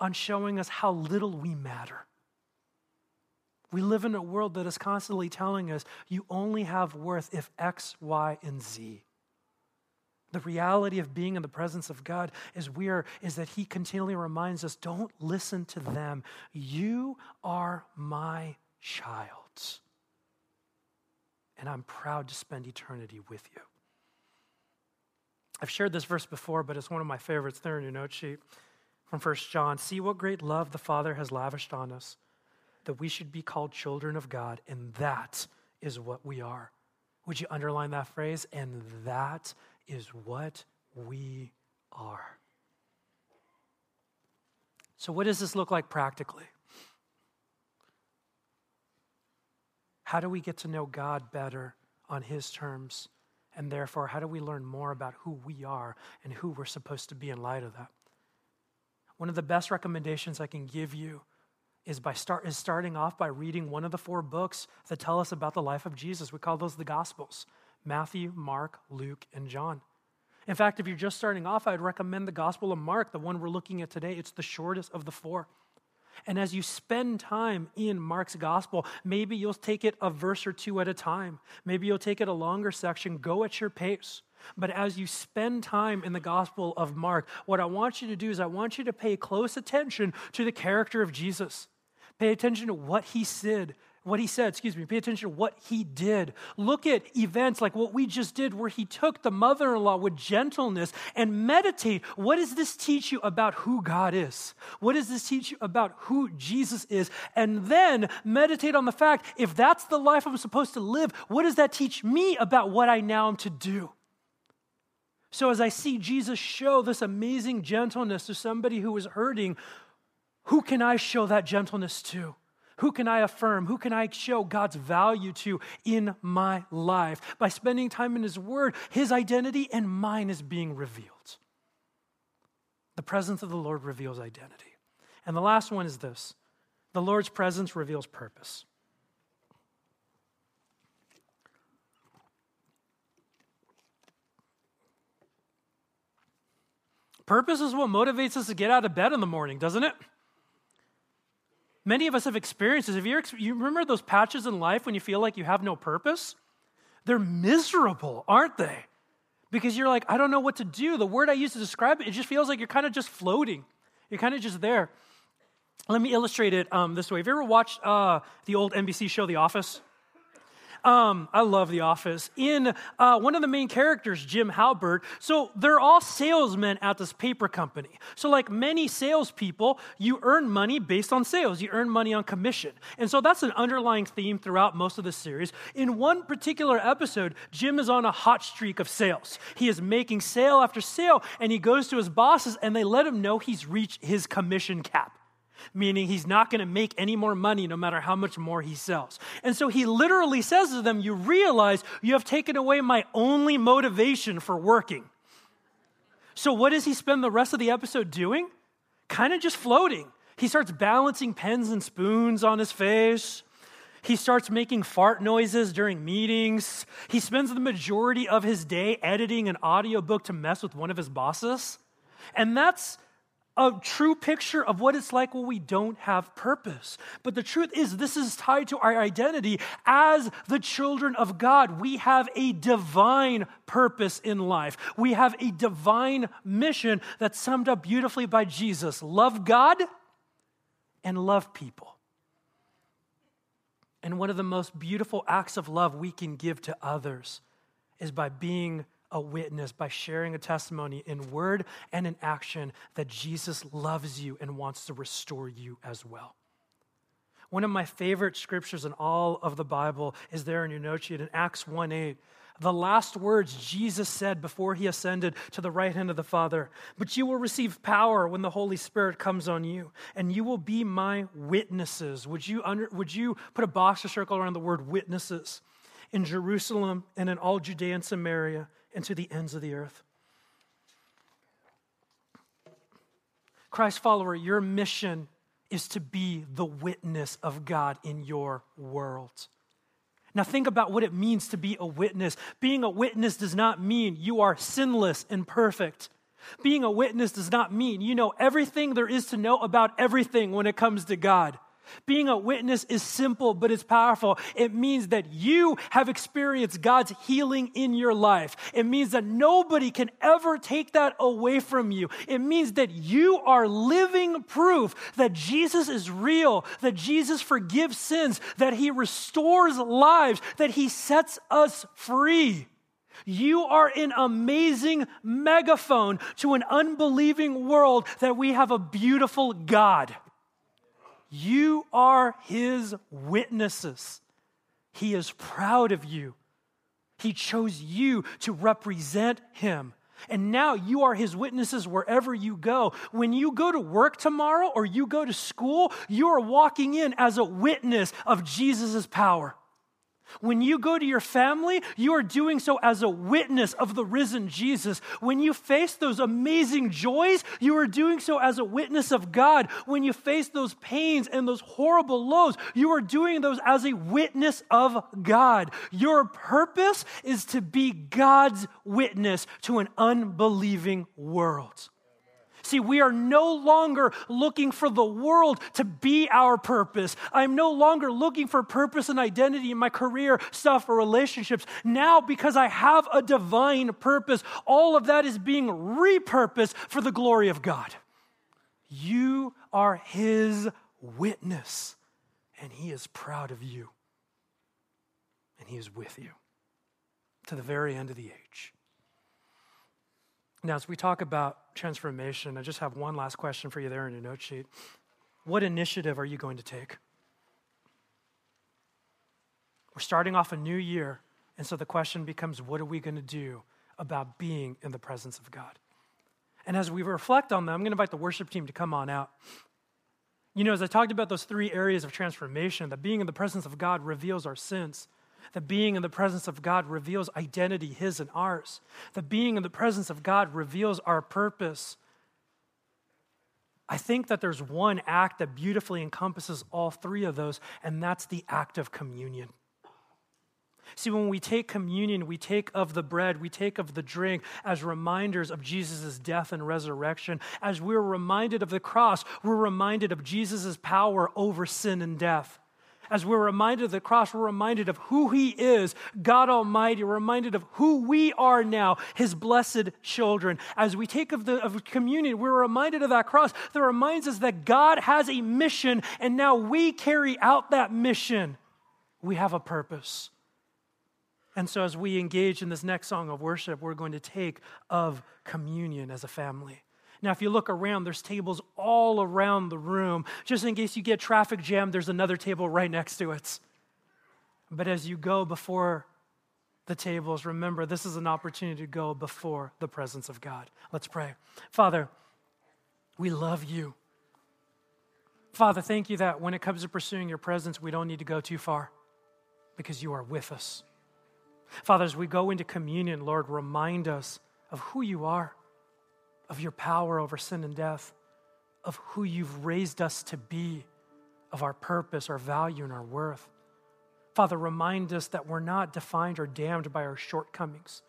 on showing us how little we matter. We live in a world that is constantly telling us you only have worth if X, Y, and Z. The reality of being in the presence of God is we are, is that He continually reminds us, don't listen to them. You are my child. And I'm proud to spend eternity with you. I've shared this verse before, but it's one of my favorites there in your note sheet from 1 John. See what great love the Father has lavished on us that we should be called children of God, and that is what we are. Would you underline that phrase? And that is what we are. So, what does this look like practically? How do we get to know God better on His terms? And therefore, how do we learn more about who we are and who we're supposed to be in light of that? One of the best recommendations I can give you is by start is starting off by reading one of the four books that tell us about the life of Jesus. We call those the Gospels: Matthew, Mark, Luke, and John. In fact, if you're just starting off, I'd recommend the Gospel of Mark, the one we're looking at today. It's the shortest of the four. And as you spend time in Mark's gospel, maybe you'll take it a verse or two at a time. Maybe you'll take it a longer section. Go at your pace. But as you spend time in the Gospel of Mark, what I want you to do is I want you to pay close attention to the character of Jesus. Pay attention to what he said, what he said, excuse me, pay attention to what he did. Look at events like what we just did, where he took the mother in law with gentleness and meditate. What does this teach you about who God is? What does this teach you about who Jesus is? And then meditate on the fact if that's the life I'm supposed to live, what does that teach me about what I now am to do? So, as I see Jesus show this amazing gentleness to somebody who was hurting, who can I show that gentleness to? Who can I affirm? Who can I show God's value to in my life? By spending time in His Word, His identity and mine is being revealed. The presence of the Lord reveals identity. And the last one is this the Lord's presence reveals purpose. Purpose is what motivates us to get out of bed in the morning, doesn't it? Many of us have experiences. Have you, you remember those patches in life when you feel like you have no purpose? They're miserable, aren't they? Because you're like, I don't know what to do. The word I use to describe it, it just feels like you're kind of just floating. You're kind of just there. Let me illustrate it um, this way. Have you ever watched uh, the old NBC show, The Office? Um, I love The Office. In uh, one of the main characters, Jim Halpert, so they're all salesmen at this paper company. So, like many salespeople, you earn money based on sales, you earn money on commission. And so that's an underlying theme throughout most of the series. In one particular episode, Jim is on a hot streak of sales. He is making sale after sale, and he goes to his bosses, and they let him know he's reached his commission cap meaning he's not going to make any more money no matter how much more he sells. And so he literally says to them, You realize you have taken away my only motivation for working. So, what does he spend the rest of the episode doing? Kind of just floating. He starts balancing pens and spoons on his face. He starts making fart noises during meetings. He spends the majority of his day editing an audiobook to mess with one of his bosses. And that's a true picture of what it's like when we don't have purpose. But the truth is, this is tied to our identity as the children of God. We have a divine purpose in life, we have a divine mission that's summed up beautifully by Jesus love God and love people. And one of the most beautiful acts of love we can give to others is by being a witness by sharing a testimony in word and in action that Jesus loves you and wants to restore you as well. One of my favorite scriptures in all of the Bible is there in your note sheet in Acts 1 8. the last words Jesus said before he ascended to the right hand of the Father. But you will receive power when the Holy Spirit comes on you, and you will be my witnesses. Would you, under, would you put a box or circle around the word witnesses in Jerusalem and in all Judea and Samaria and to the ends of the earth? Christ follower, your mission is to be the witness of God in your world. Now, think about what it means to be a witness. Being a witness does not mean you are sinless and perfect. Being a witness does not mean you know everything there is to know about everything when it comes to God. Being a witness is simple, but it's powerful. It means that you have experienced God's healing in your life. It means that nobody can ever take that away from you. It means that you are living proof that Jesus is real, that Jesus forgives sins, that he restores lives, that he sets us free. You are an amazing megaphone to an unbelieving world that we have a beautiful God. You are his witnesses. He is proud of you. He chose you to represent him. And now you are his witnesses wherever you go. When you go to work tomorrow or you go to school, you are walking in as a witness of Jesus' power. When you go to your family, you are doing so as a witness of the risen Jesus. When you face those amazing joys, you are doing so as a witness of God. When you face those pains and those horrible lows, you are doing those as a witness of God. Your purpose is to be God's witness to an unbelieving world. See, we are no longer looking for the world to be our purpose. I'm no longer looking for purpose and identity in my career, stuff, or relationships. Now, because I have a divine purpose, all of that is being repurposed for the glory of God. You are His witness, and He is proud of you, and He is with you to the very end of the age. Now, as we talk about transformation, I just have one last question for you there in your note sheet. What initiative are you going to take? We're starting off a new year, and so the question becomes what are we going to do about being in the presence of God? And as we reflect on that, I'm going to invite the worship team to come on out. You know, as I talked about those three areas of transformation, that being in the presence of God reveals our sins that being in the presence of God reveals identity, His and ours. The being in the presence of God reveals our purpose. I think that there's one act that beautifully encompasses all three of those, and that's the act of communion. See, when we take communion, we take of the bread, we take of the drink as reminders of Jesus' death and resurrection. As we're reminded of the cross, we're reminded of Jesus' power over sin and death as we're reminded of the cross, we're reminded of who He is, God Almighty, we're reminded of who we are now, His blessed children. As we take of the of communion, we're reminded of that cross that reminds us that God has a mission, and now we carry out that mission. We have a purpose. And so, as we engage in this next song of worship, we're going to take of communion as a family. Now, if you look around, there's tables all around the room. Just in case you get traffic jammed, there's another table right next to it. But as you go before the tables, remember this is an opportunity to go before the presence of God. Let's pray. Father, we love you. Father, thank you that when it comes to pursuing your presence, we don't need to go too far because you are with us. Father, as we go into communion, Lord, remind us of who you are of your power over sin and death, of who you've raised us to be, of our purpose, our value, and our worth. Father, remind us that we're not defined or damned by our shortcomings,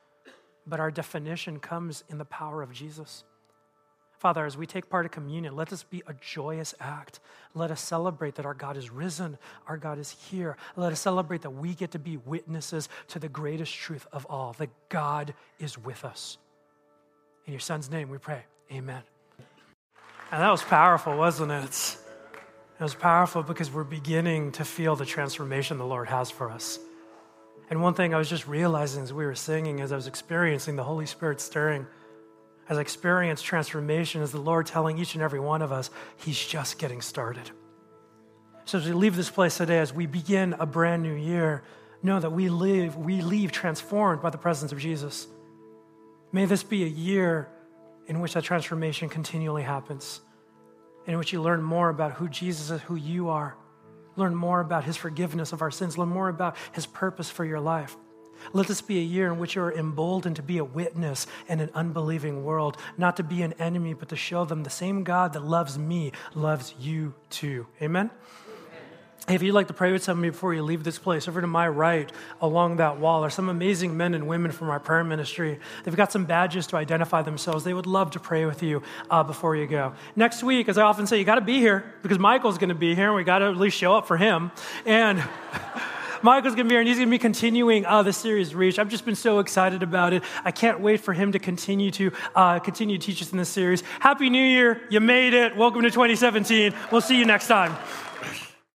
but our definition comes in the power of Jesus. Father, as we take part of communion, let this be a joyous act. Let us celebrate that our God is risen, our God is here. Let us celebrate that we get to be witnesses to the greatest truth of all that God is with us. In your son's name we pray. Amen. And that was powerful, wasn't it? It was powerful because we're beginning to feel the transformation the Lord has for us. And one thing I was just realizing as we were singing, as I was experiencing the Holy Spirit stirring, as I experienced transformation, is the Lord telling each and every one of us, He's just getting started. So as we leave this place today, as we begin a brand new year, know that we live, we leave transformed by the presence of Jesus. May this be a year in which that transformation continually happens, in which you learn more about who Jesus is, who you are, learn more about his forgiveness of our sins, learn more about his purpose for your life. Let this be a year in which you are emboldened to be a witness in an unbelieving world, not to be an enemy, but to show them the same God that loves me loves you too. Amen? If you'd like to pray with somebody before you leave this place, over to my right along that wall are some amazing men and women from our prayer ministry. They've got some badges to identify themselves. They would love to pray with you uh, before you go. Next week, as I often say, you got to be here because Michael's going to be here and we got to at least show up for him. And. (laughs) Michael's going to be here and he's going to be continuing uh, the series Reach. I've just been so excited about it. I can't wait for him to continue to uh, continue to teach us in this series. Happy New Year. You made it. Welcome to 2017. We'll see you next time.